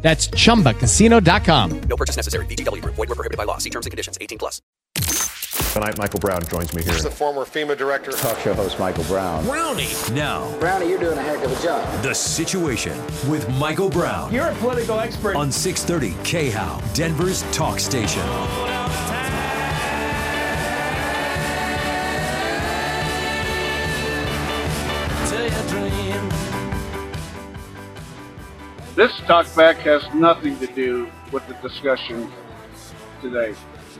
That's chumbacasino.com. No purchase necessary. VGW Group. Void were prohibited by law. See terms and conditions. 18 plus. Tonight, Michael Brown joins me here. He's the former FEMA director. Talk show host Michael Brown. Brownie. Now, Brownie, you're doing a heck of a job. the situation with Michael Brown You're a political expert. on 630 KHOW, Denver's talk station. This talkback has nothing to do with the discussion today.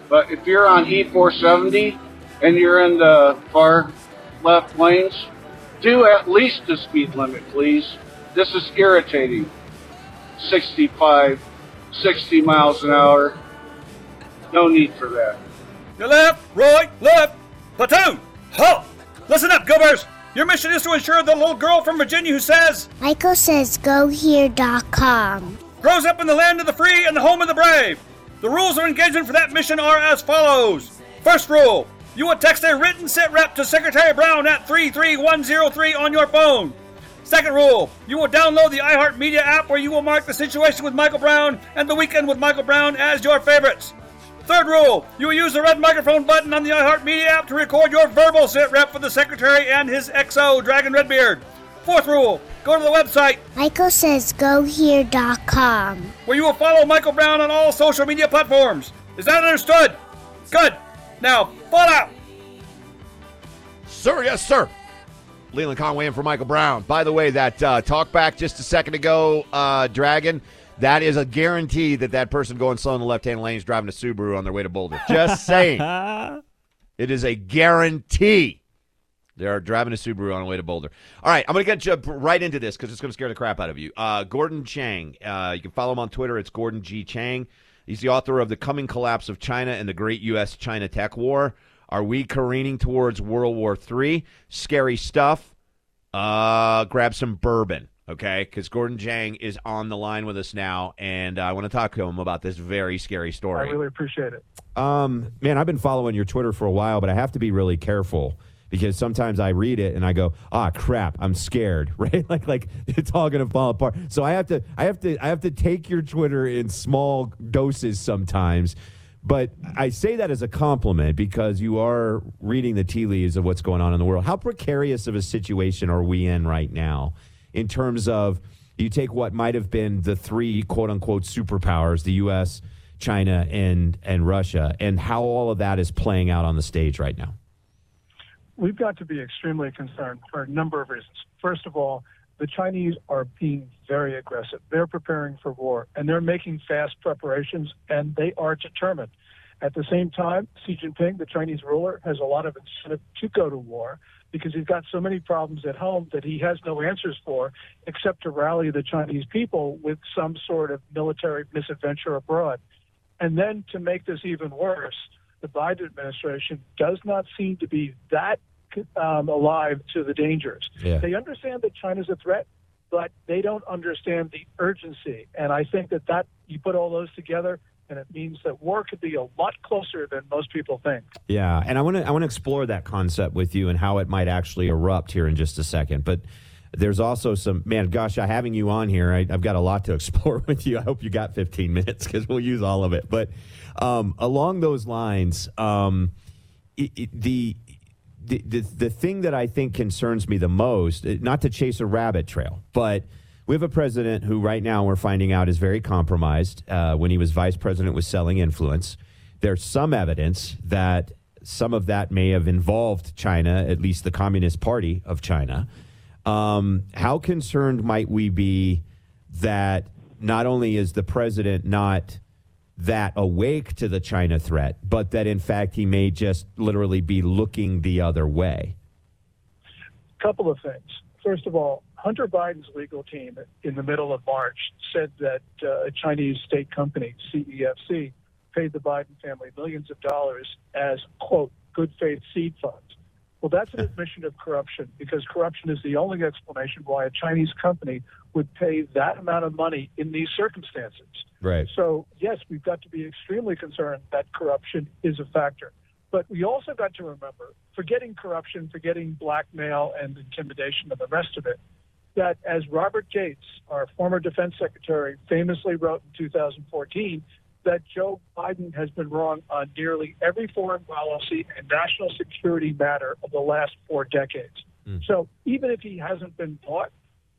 But if you're on E470 and you're in the far left lanes, do at least the speed limit, please. This is irritating. 65, 60 miles an hour. No need for that. Your left, right, left. Platoon, halt. Listen up, Goobers. Your mission is to ensure the little girl from Virginia who says, Michael says gohere.com. grows up in the land of the free and the home of the brave. The rules of engagement for that mission are as follows. First rule, you will text a written sit rep to Secretary Brown at 33103 on your phone. Second rule, you will download the iHeartMedia app where you will mark the situation with Michael Brown and the weekend with Michael Brown as your favorites. Third rule, you will use the red microphone button on the iHeartMedia app to record your verbal sit rep for the Secretary and his XO, Dragon Redbeard. Fourth rule, go to the website Michael says gohere.com. where you will follow Michael Brown on all social media platforms. Is that understood? Good. Now, fall out. Sir, yes, sir. Leland Conway in for Michael Brown. By the way, that uh, talk back just a second ago, uh, Dragon, that is a guarantee that that person going slow in the left hand lane is driving a Subaru on their way to Boulder. Just saying. it is a guarantee. They are driving a Subaru on the way to Boulder. All right, I'm going to get jump right into this because it's going to scare the crap out of you. Uh, Gordon Chang. Uh, you can follow him on Twitter. It's Gordon G. Chang. He's the author of The Coming Collapse of China and the Great U.S. China Tech War. Are we careening towards World War III? Scary stuff. Uh, grab some bourbon, okay? Because Gordon Chang is on the line with us now, and I want to talk to him about this very scary story. I really appreciate it. Um, man, I've been following your Twitter for a while, but I have to be really careful because sometimes I read it and I go, "Ah, crap, I'm scared." Right? Like like it's all going to fall apart. So I have to I have to I have to take your Twitter in small doses sometimes. But I say that as a compliment because you are reading the tea leaves of what's going on in the world. How precarious of a situation are we in right now in terms of you take what might have been the three quote unquote superpowers, the US, China and and Russia, and how all of that is playing out on the stage right now? We've got to be extremely concerned for a number of reasons. First of all, the Chinese are being very aggressive. They're preparing for war and they're making fast preparations and they are determined. At the same time, Xi Jinping, the Chinese ruler, has a lot of incentive to go to war because he's got so many problems at home that he has no answers for except to rally the Chinese people with some sort of military misadventure abroad. And then to make this even worse, the Biden administration does not seem to be that um, alive to the dangers. Yeah. They understand that China's a threat, but they don't understand the urgency. And I think that that you put all those together, and it means that war could be a lot closer than most people think. Yeah, and I want to I want to explore that concept with you and how it might actually erupt here in just a second. But there's also some man, gosh, I having you on here, I, I've got a lot to explore with you. I hope you got 15 minutes because we'll use all of it. But um, along those lines, um, it, it, the the, the the thing that I think concerns me the most, eh, not to chase a rabbit trail, but we have a president who right now we're finding out is very compromised. Uh, when he was vice president, was selling influence. There's some evidence that some of that may have involved China, at least the Communist Party of China. Um, how concerned might we be that not only is the president not that awake to the China threat, but that in fact he may just literally be looking the other way? couple of things. First of all, Hunter Biden's legal team in the middle of March said that uh, a Chinese state company, CEFC, paid the Biden family millions of dollars as, quote, good faith seed funds. Well, that's an admission of corruption because corruption is the only explanation why a Chinese company would pay that amount of money in these circumstances. Right. So, yes, we've got to be extremely concerned that corruption is a factor. But we also got to remember, forgetting corruption, forgetting blackmail and intimidation and the rest of it, that as Robert Gates, our former defense secretary, famously wrote in 2014, that Joe Biden has been wrong on nearly every foreign policy and national security matter of the last four decades. Hmm. So even if he hasn't been bought,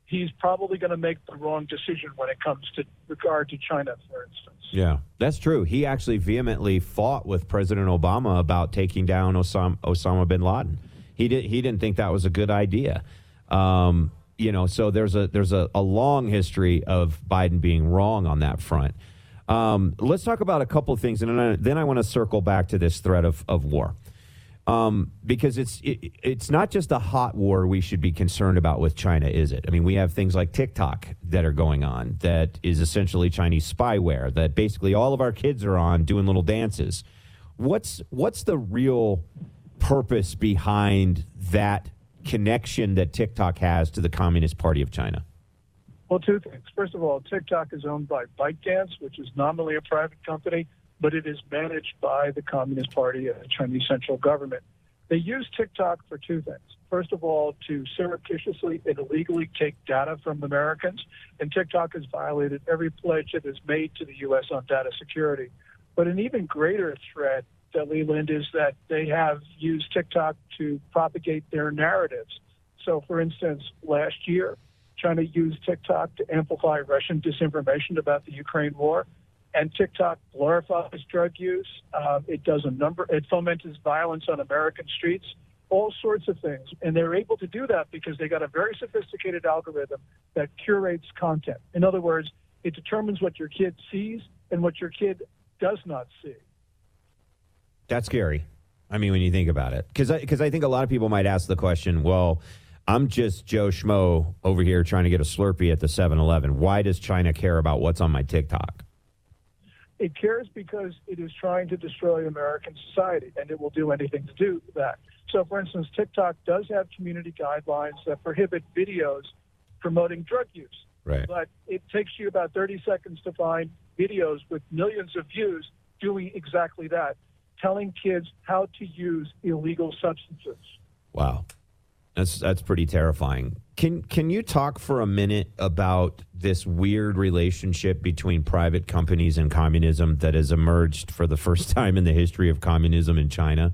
he's probably going to make the wrong decision when it comes to regard to China, for instance. Yeah, that's true. He actually vehemently fought with President Obama about taking down Osama, Osama bin Laden. He did. He didn't think that was a good idea. Um, you know, so there's a there's a, a long history of Biden being wrong on that front. Um, let's talk about a couple of things, and then I, then I want to circle back to this threat of, of war. Um, because it's it, it's not just a hot war we should be concerned about with China, is it? I mean, we have things like TikTok that are going on that is essentially Chinese spyware that basically all of our kids are on doing little dances. What's what's the real purpose behind that connection that TikTok has to the Communist Party of China? Well, two things. First of all, TikTok is owned by ByteDance, which is nominally a private company, but it is managed by the Communist Party and the Chinese central government. They use TikTok for two things. First of all, to surreptitiously and illegally take data from Americans, and TikTok has violated every pledge it has made to the U.S. on data security. But an even greater threat, Leland, is that they have used TikTok to propagate their narratives. So, for instance, last year, China used TikTok to amplify Russian disinformation about the Ukraine war. And TikTok glorifies drug use. Um, it does a number, it foments violence on American streets, all sorts of things. And they're able to do that because they got a very sophisticated algorithm that curates content. In other words, it determines what your kid sees and what your kid does not see. That's scary. I mean, when you think about it, because because I, I think a lot of people might ask the question, well, I'm just Joe Schmo over here trying to get a Slurpee at the 7-Eleven. Why does China care about what's on my TikTok? It cares because it is trying to destroy American society, and it will do anything to do that. So, for instance, TikTok does have community guidelines that prohibit videos promoting drug use. Right. But it takes you about 30 seconds to find videos with millions of views doing exactly that, telling kids how to use illegal substances. Wow. That's that's pretty terrifying. Can can you talk for a minute about this weird relationship between private companies and communism that has emerged for the first time in the history of communism in China?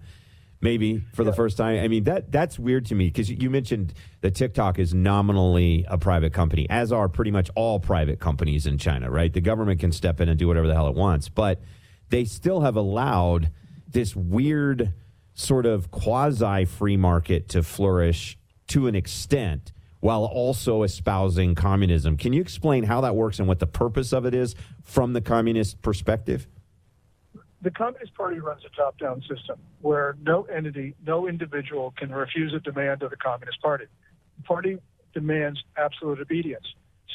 Maybe for the first time. I mean that that's weird to me because you mentioned that TikTok is nominally a private company, as are pretty much all private companies in China. Right? The government can step in and do whatever the hell it wants, but they still have allowed this weird sort of quasi free market to flourish to an extent while also espousing communism. Can you explain how that works and what the purpose of it is from the communist perspective? The Communist Party runs a top down system where no entity, no individual can refuse a demand of the Communist Party. The party demands absolute obedience.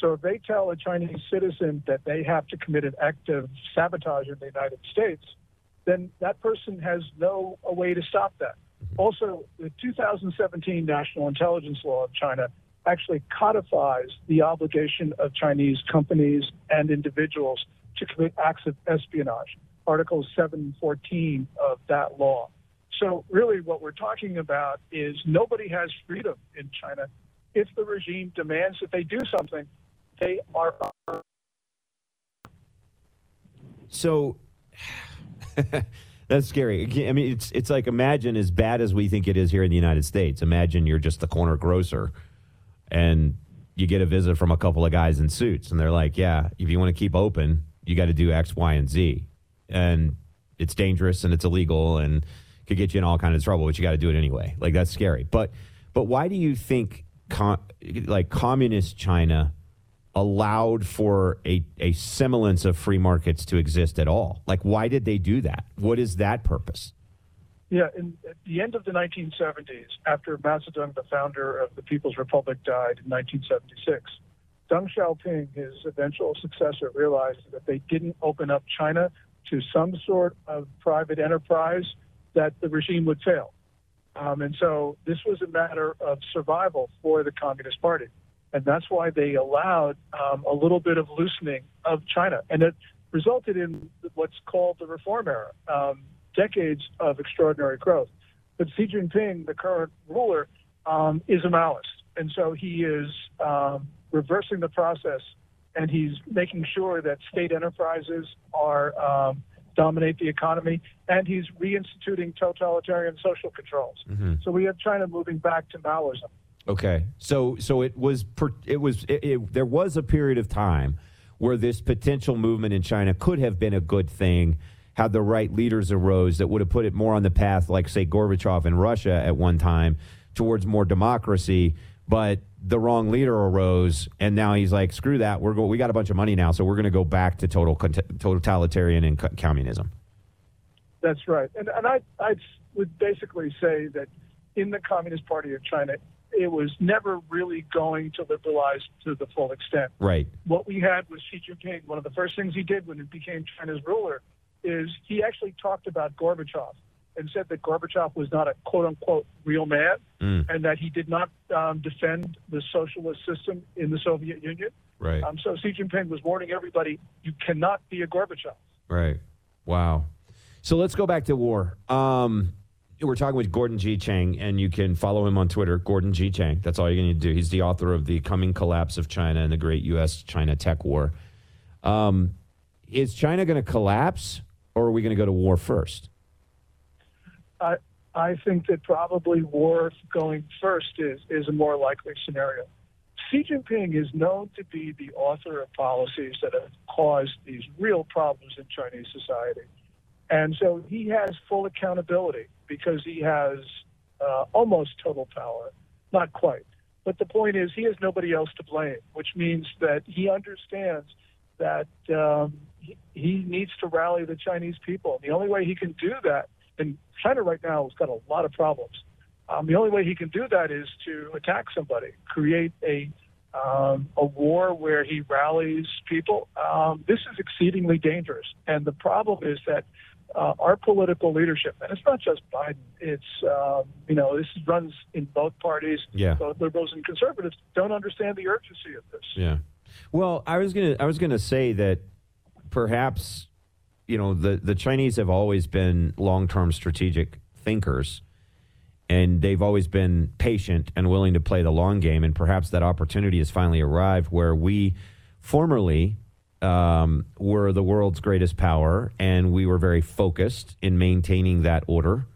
So if they tell a Chinese citizen that they have to commit an act of sabotage in the United States, then that person has no way to stop that. Also, the 2017 National Intelligence Law of China actually codifies the obligation of Chinese companies and individuals to commit acts of espionage, Article 714 of that law. So, really, what we're talking about is nobody has freedom in China. If the regime demands that they do something, they are. So that's scary. I mean, it's it's like imagine as bad as we think it is here in the United States. Imagine you're just the corner grocer, and you get a visit from a couple of guys in suits, and they're like, "Yeah, if you want to keep open, you got to do X, Y, and Z," and it's dangerous and it's illegal and could get you in all kinds of trouble, but you got to do it anyway. Like that's scary. But but why do you think com- like communist China? Allowed for a, a semblance of free markets to exist at all? Like, why did they do that? What is that purpose? Yeah, in, at the end of the 1970s, after Mao Zedong, the founder of the People's Republic, died in 1976, Deng Xiaoping, his eventual successor, realized that they didn't open up China, to some sort of private enterprise, that the regime would fail. Um, and so this was a matter of survival for the Communist Party. And that's why they allowed um, a little bit of loosening of China. And it resulted in what's called the reform era, um, decades of extraordinary growth. But Xi Jinping, the current ruler, um, is a Maoist. And so he is um, reversing the process and he's making sure that state enterprises are um, dominate the economy, and he's reinstituting totalitarian social controls. Mm-hmm. So we have China moving back to Maoism. Okay, so so it was per, it was it, it, there was a period of time where this potential movement in China could have been a good thing had the right leaders arose that would have put it more on the path, like say Gorbachev in Russia at one time, towards more democracy. But the wrong leader arose, and now he's like, "Screw that! We're go- we got a bunch of money now, so we're going to go back to total totalitarian and co- communism." That's right, and and I I would basically say that in the Communist Party of China, it was never really going to liberalize to the full extent. Right. What we had was Xi Jinping. One of the first things he did when he became China's ruler is he actually talked about Gorbachev and said that Gorbachev was not a quote unquote real man Mm. and that he did not um, defend the socialist system in the Soviet Union. Right. Um, so Xi Jinping was warning everybody you cannot be a Gorbachev. Right. Wow. So let's go back to war. Um, we're talking with Gordon G. Chang, and you can follow him on Twitter, Gordon G. Chang. That's all you're going to do. He's the author of The Coming Collapse of China and the Great U.S. China Tech War. Um, is China going to collapse, or are we going to go to war first? I I think that probably war going first is is a more likely scenario. Xi Jinping is known to be the author of policies that have caused these real problems in Chinese society. And so he has full accountability because he has uh, almost total power. Not quite. But the point is, he has nobody else to blame, which means that he understands that um, he, he needs to rally the Chinese people. And the only way he can do that, and China right now has got a lot of problems. Um, the only way he can do that is to attack somebody, create a um, a war where he rallies people. Um, this is exceedingly dangerous, and the problem is that uh, our political leadership, and it's not just Biden. It's um, you know this runs in both parties, Yeah. both liberals and conservatives, don't understand the urgency of this. Yeah. Well, I was gonna I was gonna say that perhaps you know the the Chinese have always been long term strategic thinkers, and they've always been patient and willing to play the long game. And perhaps that opportunity has finally arrived where we formerly um, were the world's greatest power, and we were very focused in maintaining that order.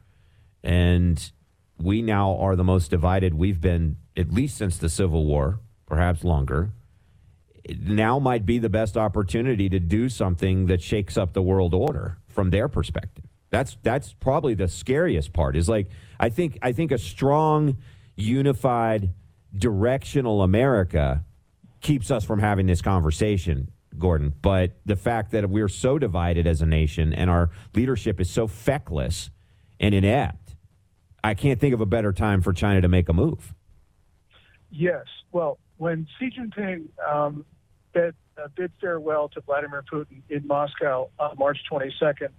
And we now are the most divided we've been, at least since the Civil War, perhaps longer. Now might be the best opportunity to do something that shakes up the world order from their perspective. That's that's probably the scariest part. Is like I think I think a strong, unified, directional America keeps us from having this conversation, Gordon. But the fact that we're so divided as a nation and our leadership is so feckless and inept, I can't think of a better time for China to make a move. Yes. Well, when Xi Jinping um, bid, uh, bid farewell to Vladimir Putin in Moscow on March 22nd,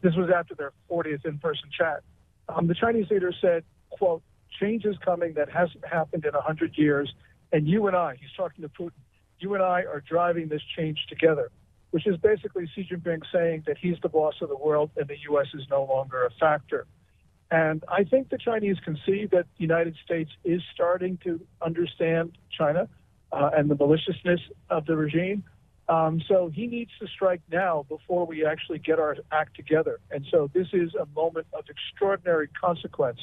this was after their 40th in-person chat. Um, the Chinese leader said, "quote Change is coming that hasn't happened in 100 years, and you and I." He's talking to Putin. You and I are driving this change together, which is basically Xi Jinping saying that he's the boss of the world and the U.S. is no longer a factor. And I think the Chinese can see that the United States is starting to understand China uh, and the maliciousness of the regime. Um, so he needs to strike now before we actually get our act together. And so this is a moment of extraordinary consequence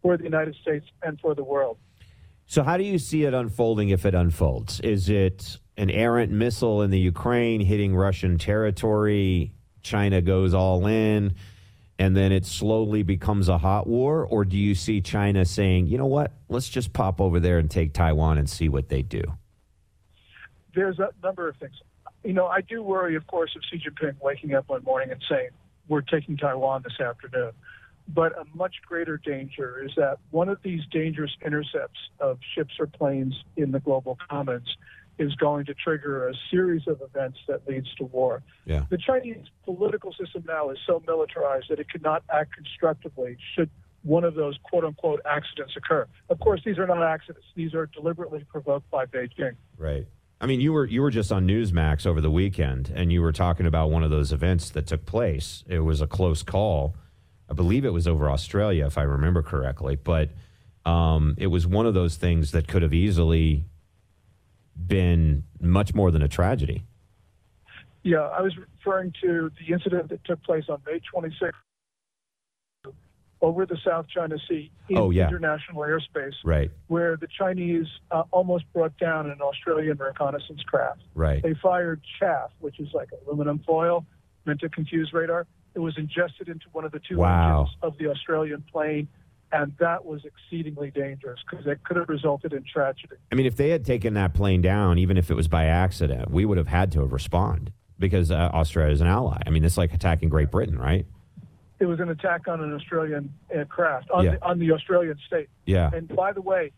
for the United States and for the world. So, how do you see it unfolding if it unfolds? Is it an errant missile in the Ukraine hitting Russian territory? China goes all in, and then it slowly becomes a hot war? Or do you see China saying, you know what, let's just pop over there and take Taiwan and see what they do? There's a number of things. You know, I do worry, of course, of Xi Jinping waking up one morning and saying, we're taking Taiwan this afternoon. But a much greater danger is that one of these dangerous intercepts of ships or planes in the global commons is going to trigger a series of events that leads to war. Yeah. The Chinese political system now is so militarized that it cannot act constructively should one of those quote unquote accidents occur. Of course, these are not accidents. These are deliberately provoked by Beijing. Right. I mean, you were you were just on Newsmax over the weekend, and you were talking about one of those events that took place. It was a close call. I believe it was over Australia, if I remember correctly. But um, it was one of those things that could have easily been much more than a tragedy. Yeah, I was referring to the incident that took place on May 26th over the South China Sea in Oh, yeah. international airspace, Right. where the Chinese uh, almost brought down an Australian reconnaissance craft. Right. They fired chaff, which is like aluminum foil meant to confuse radar. It was ingested into one of the two Wow. engines of the Australian plane, and that was exceedingly dangerous because it could have resulted in tragedy. I mean, if they had taken that plane down, even if it was by accident, we would have had to have responded because uh, Australia is an ally. I mean, it's like attacking Great Britain, right? It was an attack on an Australian aircraft on, Yeah. the, on the Australian state. Yeah. And by the way,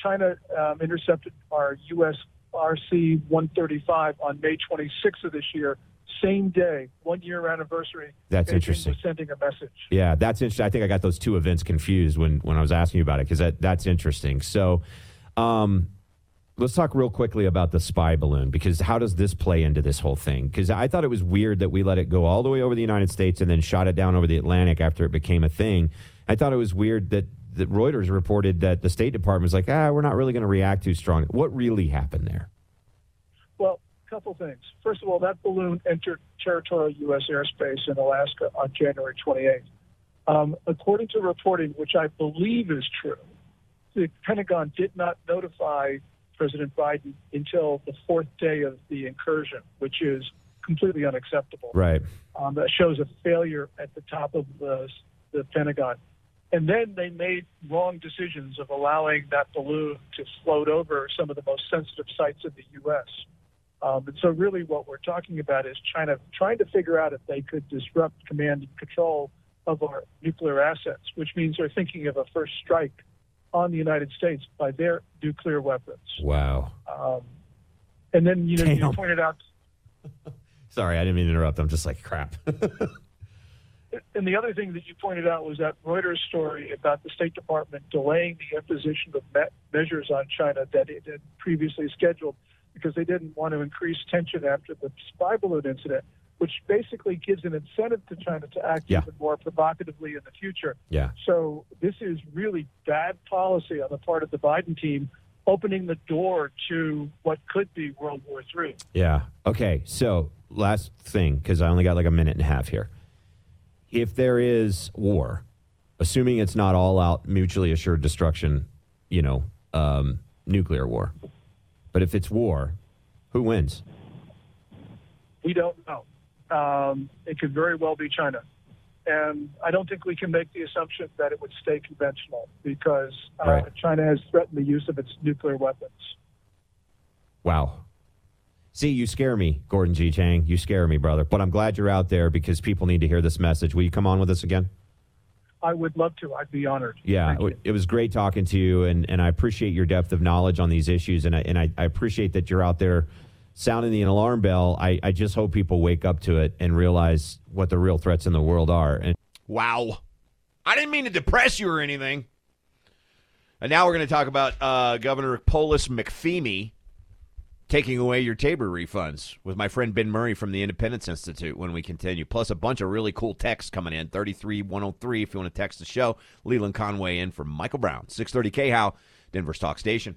China um, intercepted our U.S. RC 135 on May 26th of this year, same day, one year anniversary. That's Beijing interesting. Was sending a message. Yeah, that's interesting. I think I got those two events confused when when I was asking you about it because that that's interesting. So, um, let's talk real quickly about the spy balloon because how does this play into this whole thing? Because I thought it was weird that we let it go all the way over the United States and then shot it down over the Atlantic after it became a thing. I thought it was weird that. That Reuters reported that the State Department was like, ah, we're not really going to react too strong. What really happened there? Couple things. First of all, that balloon entered territorial U.S. airspace in Alaska on January 28th. Um, according to reporting, which I believe is true, the Pentagon did not notify President Biden until the fourth day of the incursion, which is completely unacceptable. Right. Um, that shows a failure at the top of the, the Pentagon. And then they made wrong decisions of allowing that balloon to float over some of the most sensitive sites in the U.S. Um, and so, really, what we're talking about is China trying to figure out if they could disrupt command and control of our nuclear assets, which means they're thinking of a first strike on the United States by their nuclear weapons. Wow. Um, and then, you know, you pointed out Sorry, I didn't mean to interrupt. I'm just like crap. And the other thing that you pointed out was that Reuters story about the State Department delaying the imposition of me- measures on China that it had previously scheduled because they didn't want to increase tension after the spy balloon incident, which basically gives an incentive to China to act Yeah. even more provocatively in the future. yeah. So this is really bad policy on the part of the Biden team, opening the door to what could be World War III. Yeah. Okay. So, last thing, because I only got like a minute and a half here. If there is war, assuming it's not all out mutually assured destruction, you know, um, nuclear war, but if it's war, who wins? We don't know. Um, it could very well be China. And I don't think we can make the assumption that it would stay conventional because uh, Right. China has threatened the use of its nuclear weapons. Wow. See, you scare me, Gordon G. Chang. You scare me, brother. But I'm glad you're out there because people need to hear this message. Will you come on with us again? I would love to. I'd be honored. Yeah, Thank it was great talking to you, and, and I appreciate your depth of knowledge on these issues, and I, and I, I appreciate that you're out there sounding the alarm bell. I, I just hope people wake up to it and realize what the real threats in the world are. And Wow. I didn't mean to depress you or anything. And now we're going to talk about uh, Governor Polis McPhemie taking away your Tabor refunds with my friend Ben Murrey from the Independence Institute when we continue. Plus a bunch of really cool texts coming in. 33103 if you want to text the show. Leland Conway in for Michael Brown. 630 KHOW, Denver's Talk Station.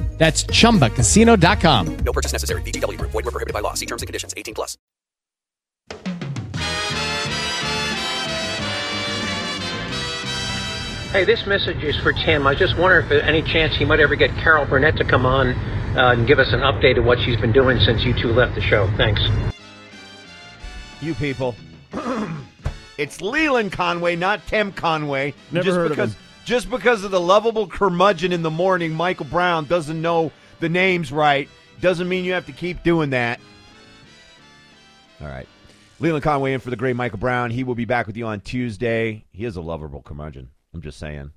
That's chumbacasino.com. No purchase necessary. VGW Group. Void were prohibited by law. See terms and conditions. 18 plus. Hey, this message is for Tim. I just wonder if there's any chance he might ever get Carol Burnett to come on uh, and give us an update of what she's been doing since you two left the show. Thanks. You people. it's Leland Conway, not Tim Conway. Never just heard of him. Just because of the lovable curmudgeon in the morning, Michael Brown doesn't know the names right, doesn't mean you have to keep doing that. All right. Leland Conway in for the great Michael Brown. He will be back with you on Tuesday. He is a lovable curmudgeon. I'm just saying.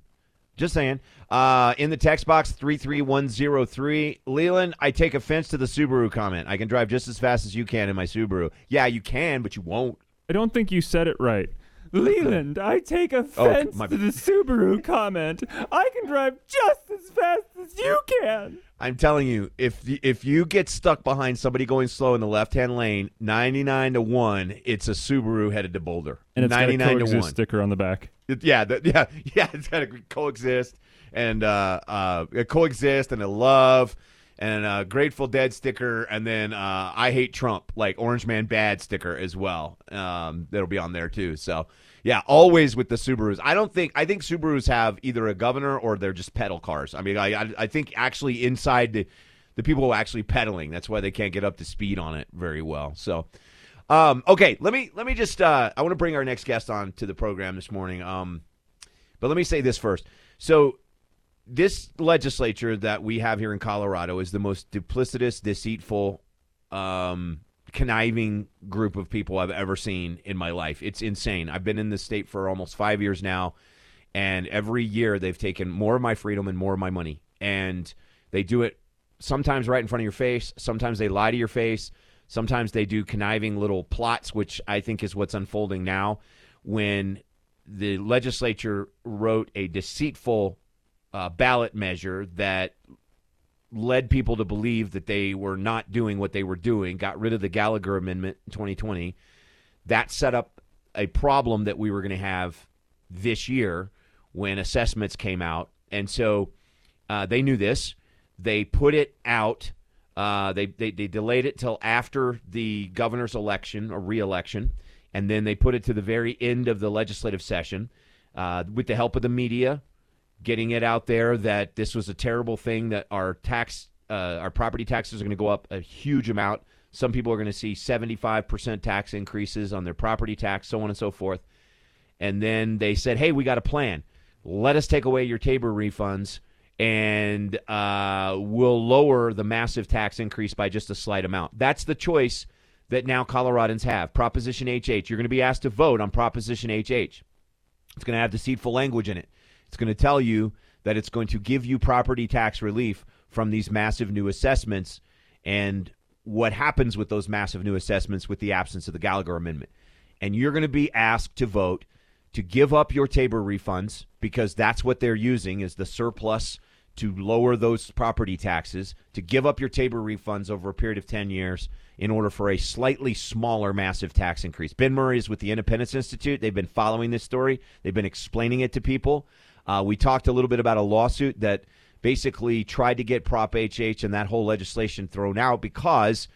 Just saying. Uh, in the text box, 33103. Leland, I take offense to the Subaru comment. I can drive just as fast as you can in my Subaru. Yeah, you can, but you won't. I don't think you said it right. Leland, I take offense Oh, to the Subaru comment. I can drive just as fast as you can. I'm telling you, if if you get stuck behind somebody going slow in the left hand lane, 99 to 1, it's a Subaru headed to Boulder. And it's got a 99 to coexist 1. sticker on the back. It- yeah, the, yeah, yeah. It's got to coexist and uh, uh, coexist and a love and a Grateful Dead sticker, and then uh, I hate Trump, like Orange Man Bad sticker as well. Um, that'll be on there too. So yeah, always with the Subarus. I don't think I think Subarus have either a governor or they're just pedal cars. I mean, I I, think actually inside the the people who are actually pedaling. That's why they can't get up to speed on it very well. So. Um, okay, let me let me just uh, I want to bring our next guest on to the program this morning. Um, but let me say this first. So this legislature that we have here in Colorado is the most duplicitous, deceitful, um, conniving group of people I've ever seen in my life. It's insane. I've been in this state for almost five years now, and every year they've taken more of my freedom and more of my money, and they do it sometimes right in front of your face. Sometimes they lie to your face. Sometimes they do conniving little plots, which I think is what's unfolding now. When the legislature wrote a deceitful uh, ballot measure that led people to believe that they were not doing what they were doing, got rid of the Gallagher Amendment in 2020. That set up a problem that we were going to have this year when assessments came out. And so uh, they knew this. They put it out. Uh, they, they, they delayed it till after the governor's election or reelection. And then they put it to the very end of the legislative session uh, with the help of the media, getting it out there that this was a terrible thing that our tax uh, our property taxes are going to go up a huge amount. Some people are going to see 75% tax increases on their property tax so on and so forth. And then they said hey we got a plan. Let us take away your tabor refunds and uh, we'll lower the massive tax increase by just a slight amount. That's the choice that now coloradans have. Proposition hh you're going to be asked to vote on proposition hh it's going to have deceitful language in it. It's going to tell you that it's going to give you property tax relief from these massive new assessments and what happens with those massive new assessments with the absence of the Gallagher Amendment. And you're going to be asked to vote to give up your Tabor refunds because that's what they're using is the surplus to lower those property taxes, to give up your Tabor refunds over a period of 10 years in order for a slightly smaller massive tax increase. Ben Murrey is with the Independence Institute. They've been following this story, they've been explaining it to people. Uh, we talked a little bit about a lawsuit that basically tried to get Prop HH and that whole legislation thrown out because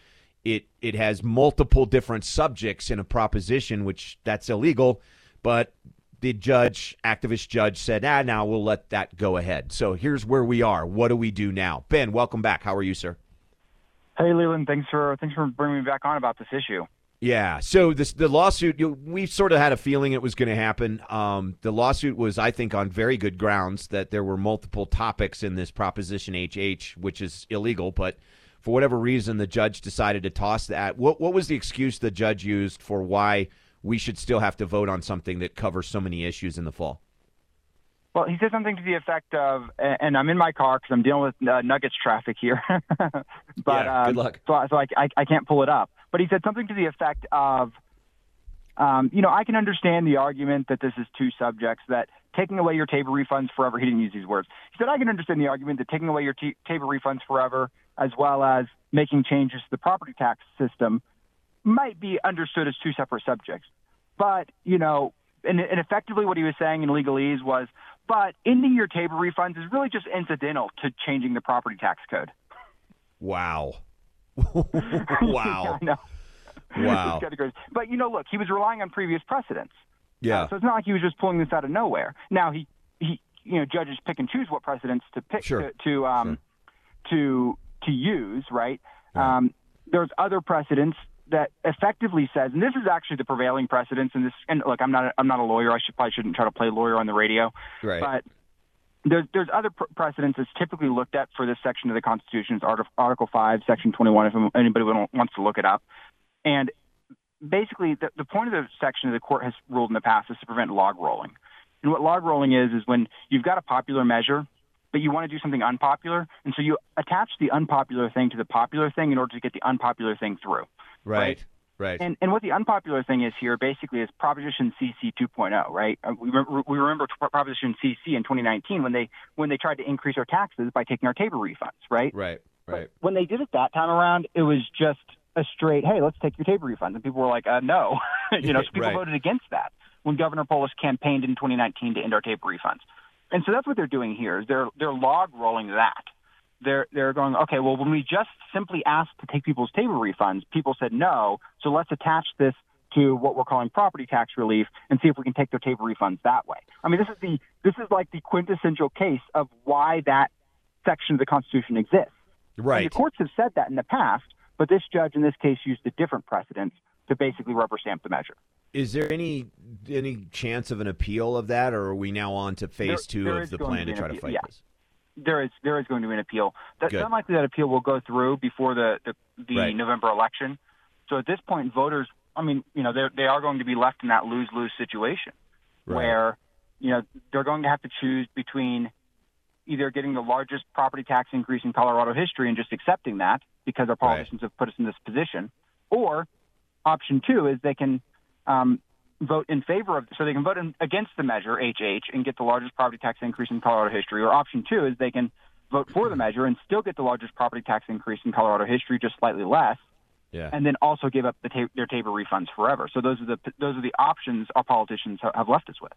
it it has multiple different subjects in a proposition, which that's illegal. But the judge, activist judge, said, "Ah, now we'll let that go ahead." So here's where we are. What do we do now? Ben, welcome back. How are you, sir? Hey, Leland, thanks for thanks for bringing me back on about this issue. Yeah. So this the lawsuit. You, we sort of had a feeling it was going to happen. Um, the lawsuit was, I think, on very good grounds that there were multiple topics in this Proposition HH, which is illegal, but for whatever reason, the judge decided to toss that. What What was the excuse the judge used for why we should still have to vote on something that covers so many issues in the fall? Well, he said something to the effect of, and I'm in my car because I'm dealing with uh, Nuggets traffic here. but Yeah, good um, luck. So, I- so I, I, I can't pull it up. But he said something to the effect of, um, you know, I can understand the argument that this is two subjects that taking away your Tabor refunds forever. He didn't use these words. He said I can understand the argument that taking away your t- Tabor refunds forever, as well as making changes to the property tax system, might be understood as two separate subjects. But you know, and, and effectively what he was saying in legalese was, but ending your Tabor refunds is really just incidental to changing the property tax code. Wow. Wow. Wow. It's kinda crazy. But you know, look, he was relying on previous precedents. Yeah. Uh, so it's not like he was just pulling this out of nowhere. Now he he you know judges pick and choose what precedents to pick Sure. to to um to to use, right? Um, there's other precedents that effectively says, and this is actually the prevailing precedence. And this, and look, I'm not, a, I'm not a lawyer. I should probably shouldn't try to play lawyer on the radio. Right. But there's there's other pr- precedents that's typically looked at for this section of the Constitution. It's Article, Article Five, Section 21. If anybody wants to look it up, and basically the, the point of the section of the court has ruled in the past is to prevent log rolling. And what log rolling is is when you've got a popular measure, but you want to do something unpopular, and so you attach the unpopular thing to the popular thing in order to get the unpopular thing through. Right. Right. And, and what the unpopular thing is here basically is Proposition CC 2.0, right? Uh, We, re- we remember Proposition CC in 2019 when they when they tried to increase our taxes by taking our tabor refunds, right? Right. Right. When they did it that time around, it was just a straight, hey, let's take your tabor refunds, and people were like, uh, no, you know, so people Right. voted against that when Governor Polis campaigned in 2019 to end our tabor refunds, and so that's what they're doing here is they're they're log rolling that. They're they're going okay. Well, when we just simply asked to take people's tabor refunds, people said no. So let's attach this to what we're calling property tax relief and see if we can take their tabor refunds that way. I mean, this is the this is like the quintessential case of why that section of the Constitution exists. And Right. the courts have said that in the past, but this judge in this case used a different precedent to basically rubber stamp the measure. Is there any any chance of an appeal of that, or are we now on to phase There- two there of the plan to to try to fight yeah. this? There is there is going to be an appeal. That, Good. it's unlikely that appeal will go through before the the, the Right. November election. So at this point, voters, I mean, you know, they they are going to be left in that lose lose situation Right. where you know they're going to have to choose between either getting the largest property tax increase in Colorado history and just accepting that because our politicians have put us in this position, or option two is they can um, vote in favor of, so they can vote in, against the measure HH and get the largest property tax increase in Colorado history, or option two is they can vote for the measure and still get the largest property tax increase in Colorado history, just slightly less, Yeah. and then also give up the ta- their tabor refunds forever. So those are the those are the options our politicians have left us with.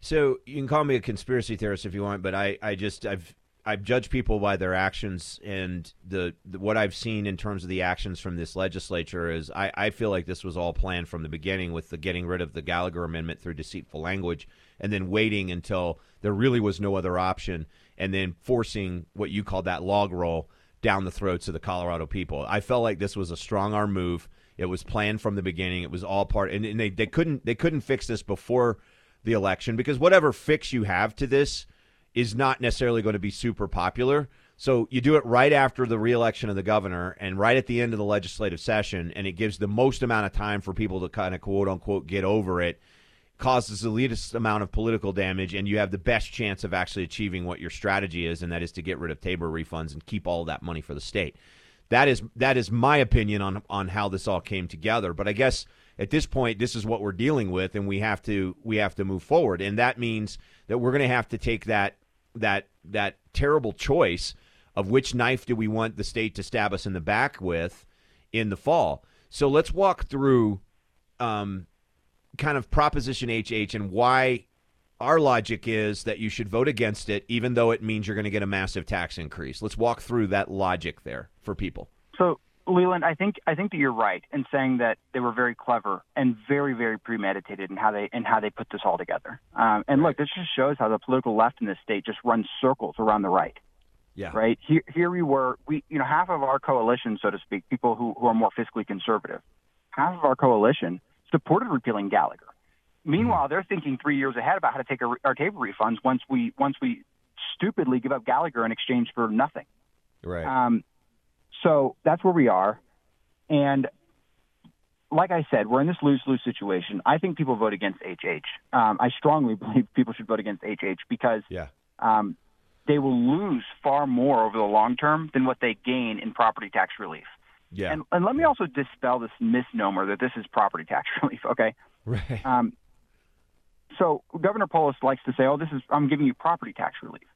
So you can call me a conspiracy theorist if you want, but I, I just I've I've judged people by their actions, and the, the what I've seen in terms of the actions from this legislature is I, I feel like this was all planned from the beginning with the getting rid of the Gallagher amendment through deceitful language, and then waiting until there really was no other option, and then forcing what you call that log roll down the throats of the Colorado people. I felt like this was a strong arm move. It was planned from the beginning. It was all part, and, and they, they couldn't they couldn't fix this before the election because whatever fix you have to this is not necessarily going to be super popular. So you do it right after the reelection of the governor and right at the end of the legislative session, and it gives the most amount of time for people to kind of quote unquote get over it. Causes the least amount of political damage, and you have the best chance of actually achieving what your strategy is, and that is to get rid of Tabor refunds and keep all that money for the state. That is that is my opinion on on how this all came together. But I guess at this point, this is what we're dealing with, and we have to we have to move forward, and that means that we're going to have to take that that that terrible choice of which knife do we want the state to stab us in the back with in the fall. So let's walk through um, kind of Proposition HH and why our logic is that you should vote against it, even though it means you're going to get a massive tax increase. Let's walk through that logic there for people. So, Leland, I think I think that you're right in saying that they were very clever and very, very premeditated in how they in how they put this all together. Um, and look, this just shows how the political left in this state just runs circles around the right. Yeah. Right here, here we were. We, you know, half of our coalition, so to speak, people who, who are more fiscally conservative, half of our coalition supported repealing Gallagher. Meanwhile, they're thinking three years ahead about how to take our, our Tabor refunds once we once we stupidly give up Gallagher in exchange for nothing. Right. Um, so that's where we are. And like I said, we're in this lose lose situation. I think people vote against HH. Um, I strongly believe people should vote against HH because yeah. um, they will lose far more over the long term than what they gain in property tax relief. Yeah. And, and let me also dispel this misnomer that this is property tax relief. Okay. Right. Um, so Governor Polis likes to say, "Oh, this is I'm giving you property tax relief."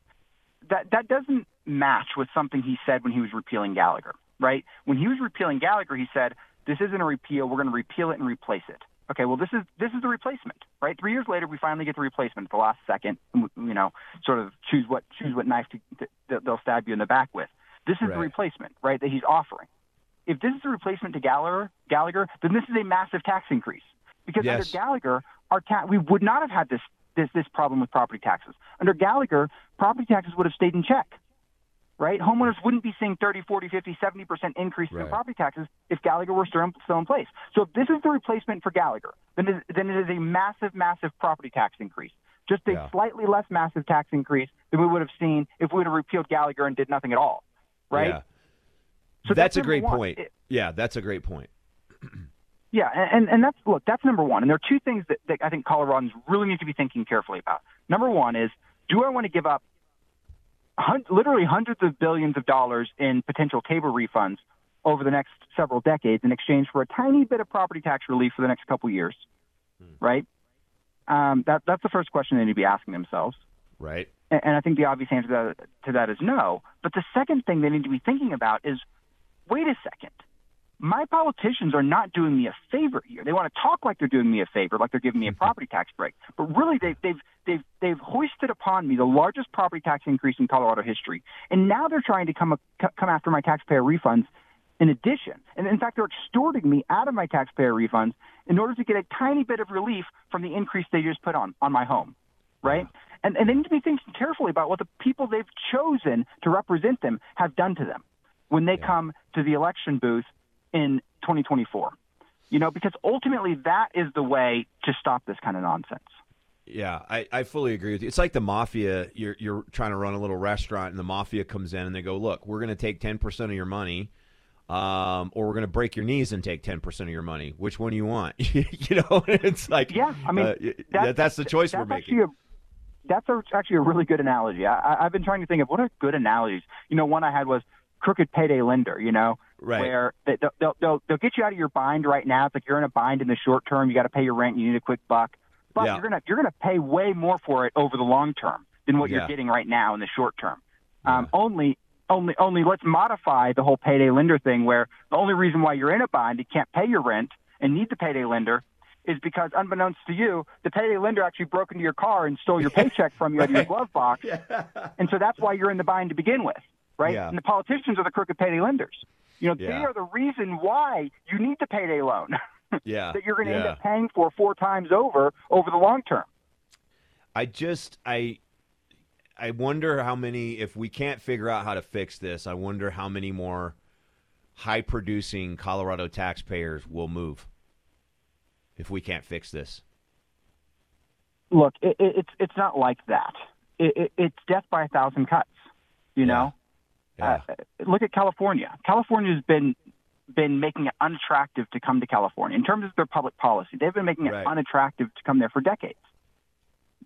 That that doesn't match with something he said when he was repealing Gallagher, right? When he was repealing Gallagher, he said, "This isn't a repeal. We're going to repeal it and replace it." Okay, well, this is this is the replacement, right? Three years later, we finally get the replacement at the last second. You know, sort of choose what choose what knife to, to, they'll stab you in the back with. This is the replacement, right? That he's offering. If this is a replacement to Gallagher, Gallagher, then this is a massive tax increase because Yes. under Gallagher, our ta- we would not have had this this this problem with property taxes. Under Gallagher, property taxes would have stayed in check, right? Homeowners wouldn't be seeing 30, 40, 50, 70% increase in property taxes if Gallagher were still in, still in place. So if this is the replacement for Gallagher, then it, then it is a massive, massive property tax increase. Just a Yeah. slightly less massive tax increase than we would have seen if we would have repealed Gallagher and did nothing at all, right? Yeah. So that's, that's a great one. point. It- yeah, that's a great point. Yeah, and, and that's look, that's number one. And there are two things that, that I think Coloradans really need to be thinking carefully about. Number one is, do I want to give up hun- literally hundreds of billions of dollars in potential cable refunds over the next several decades in exchange for a tiny bit of property tax relief for the next couple years? Right. Um, that that's the first question they need to be asking themselves. Right. And, and I think the obvious answer to that, to that is no. But the second thing they need to be thinking about is, wait a second my politicians are not doing me a favor here. They want to talk like they're doing me a favor, like they're giving me a property tax break. But really, they've they've they've they've hoisted upon me the largest property tax increase in Colorado history, and now they're trying to come come after my taxpayer refunds. In addition, and in fact, they're extorting me out of my taxpayer refunds in order to get a tiny bit of relief from the increase they just put on on my home, right? And and they need to be thinking carefully about what the people they've chosen to represent them have done to them when they come to the election booth in 2024. You know, because ultimately that is the way to stop this kind of nonsense. Yeah, I, I fully agree with you. It's like the mafia. You're you're trying to run a little restaurant, and the mafia comes in and they go, "Look, we're going to take ten percent of your money, um, or we're going to break your knees and take ten percent of your money. Which one do you want?" you know, it's like, Yeah, I mean, uh, y- that, that's the choice that's we're making. A, that's a, actually a really good analogy. I, I've been trying to think of what are good analogies. You know, one I had was crooked payday lender. You know, Right. where they, they'll, they'll they'll they'll get you out of your bind right now. It's like you're in a bind in the short term. You got to pay your rent. You need a quick buck, but Yeah. you're gonna you're gonna pay way more for it over the long term than what Yeah. you're getting right now in the short term. Um, only only only let's modify the whole payday lender thing where the only reason why you're in a bind, you can't pay your rent and need the payday lender is because unbeknownst to you, the payday lender actually broke into your car and stole your paycheck from you out of your glove box. And so that's why you're in the bind to begin with, right? Yeah. And the politicians are the crooked payday lenders. You know, they are the reason why you need the payday loan yeah, that you're going to end up paying for four times over over the long term. I just I I wonder how many if we can't figure out how to fix this, I wonder how many more high producing Colorado taxpayers will move if we can't fix this. Look, it, it, it's it's not like that. It, it, it's death by a thousand cuts. You know, Yeah. Uh, look at California. California's been been making it unattractive to come to California in terms of their public policy. They've been making it Right. unattractive to come there for decades.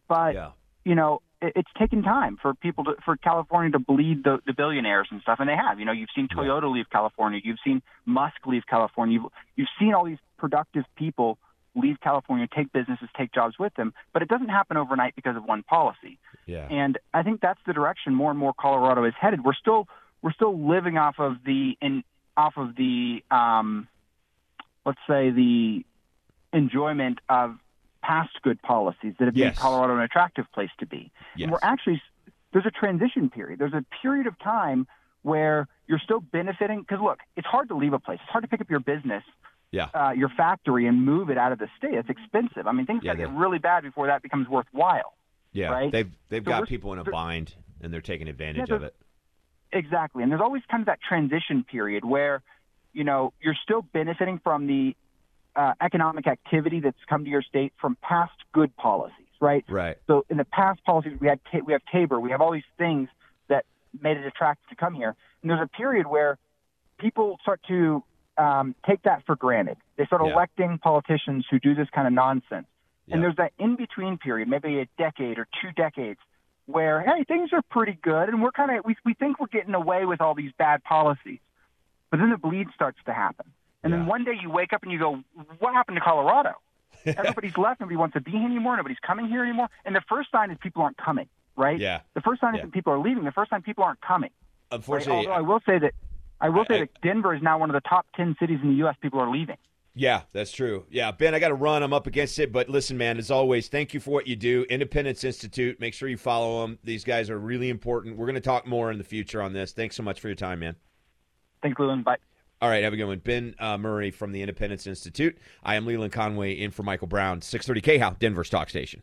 But Yeah. you know, it, it's taken time for people to for California to bleed the, the billionaires and stuff, and they have. You know, you've seen Toyota leave California, you've seen Musk leave California, you've you've seen all these productive people leave California, take businesses, take jobs with them, but it doesn't happen overnight because of one policy. Yeah. And I think that's the direction more and more Colorado is headed. We're still we're still living off of the in off of the um, let's say the enjoyment of past good policies that have Yes. made Colorado an attractive place to be. Yes. And we're actually there's a transition period. There's a period of time where you're still benefiting because look, it's hard to leave a place. It's hard to pick up your business Yeah. uh, your factory and move it out of the state. It's expensive. I mean, things Yeah, got get really bad before that becomes worthwhile. Yeah. right? They've they've So got people in a bind and they're taking advantage Yeah, of it. Exactly. And there's always kind of that transition period where, you know, you're still benefiting from the uh, economic activity that's come to your state from past good policies, right? Right. So in the past policies, we had ta- we have Tabor, we have all these things that made it attractive to come here. And there's a period where people start to um, take that for granted. They start Yeah. electing politicians who do this kind of nonsense. Yeah. And there's that in between period, maybe a decade or two decades, where hey, things are pretty good, and we're kind of we we think we're getting away with all these bad policies, but then the bleed starts to happen, and then one day you wake up and you go, what happened to Colorado? Everybody's left. Nobody wants to be here anymore. Nobody's coming here anymore. And the first sign is people aren't coming, right? Yeah. The first sign Yeah. is that people are leaving. The first sign people aren't coming. Right? Unfortunately, Although I will say that I will I- say that Denver is now one of the top ten cities in the U.S. People are leaving. Yeah, that's true. Yeah, Ben, I got to run. I'm up against it. But listen, man, as always, thank you for what you do. Independence Institute, make sure you follow them. These guys are really important. We're going to talk more in the future on this. Thanks so much for your time, man. Thanks, Leland. Bye. All right, have a good one. Ben uh, Murrey from the Independence Institute. I am Leland Conway in for Michael Brown, 630 KHOW, Denver's talk station.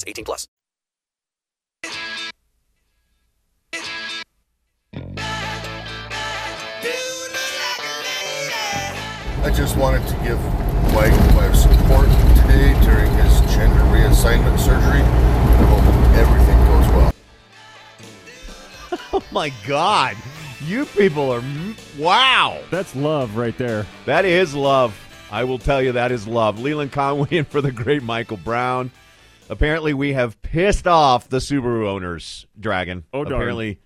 18 plus. I just wanted to give Mike my support today during his gender reassignment surgery. I hope everything goes well. Oh my God. You people are. Wow. That's love right there. That is love. I will tell you that is love. Leland Conway in for the great Michael Brown. Apparently, we have pissed off the Subaru owners, Dragon. Oh, darn. Apparently,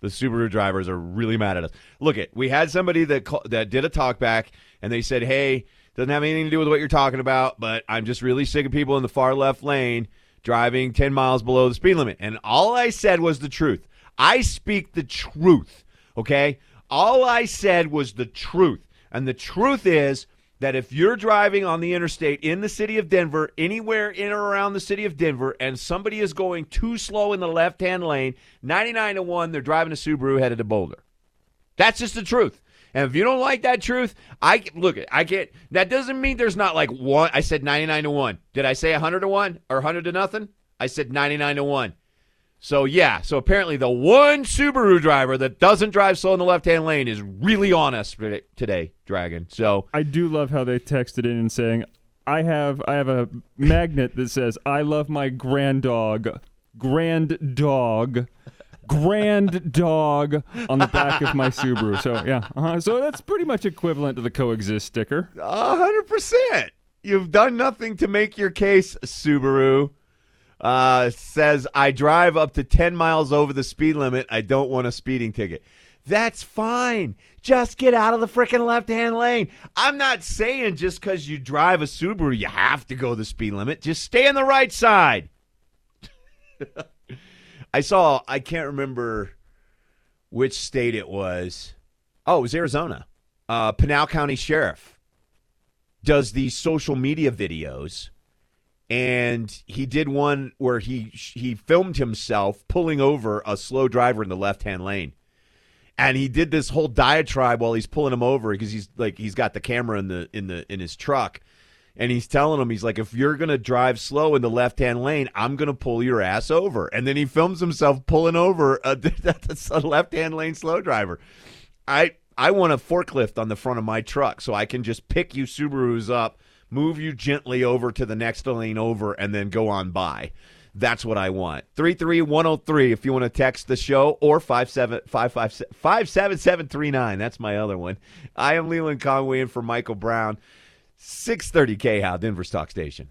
the Subaru drivers are really mad at us. Look, it. We had somebody that ca- that did a talkback, and they said, "Hey, doesn't have anything to do with what you're talking about, but I'm just really sick of people in the far left lane driving 10 miles below the speed limit." And all I said was the truth. I speak the truth. Okay, all I said was the truth, and the truth is that if you're driving on the interstate in the city of Denver, anywhere in or around the city of Denver, and somebody is going too slow in the left hand lane, 99 to 1, they're driving a Subaru headed to Boulder. That's just the truth. And if you don't like that truth, I look, I get that doesn't mean there's not like one. I said 99 to 1. Did I say 100 to 1 or 100 to nothing? I said 99 to 1. So yeah, so apparently the one Subaru driver that doesn't drive slow in the left-hand lane is really on us today, Dragon. So I do love how they texted in and saying, "I have I have a magnet that says I love my grand dog, grand dog." Grand dog on the back of my Subaru. So yeah, uh-huh. so that's pretty much equivalent to the coexist sticker. A hundred percent. You've done nothing to make your case, Subaru. Uh, says I drive up to ten miles over the speed limit. I don't want a speeding ticket. That's fine. Just get out of the freaking left hand lane. I'm not saying just because you drive a Subaru, you have to go the speed limit. Just stay on the right side. I saw, I can't remember which state it was. Oh, it was Arizona. Uh, Pinal County Sheriff does these social media videos and he did one where he he filmed himself pulling over a slow driver in the left-hand lane. And he did this whole diatribe while he's pulling him over because he's like he's got the camera in the in the in his truck. And he's telling him he's like if you're going to drive slow in the left-hand lane, I'm going to pull your ass over. And then he films himself pulling over a, a left-hand lane slow driver. I I want a forklift on the front of my truck so I can just pick you Subarus up move you gently over to the next lane over, and then go on by. That's what I want. 33103 if you want to text the show or 57739. That's my other one. I am Leland Conway in for Michael Brown. 630 KHOW, Denver's Talk Station.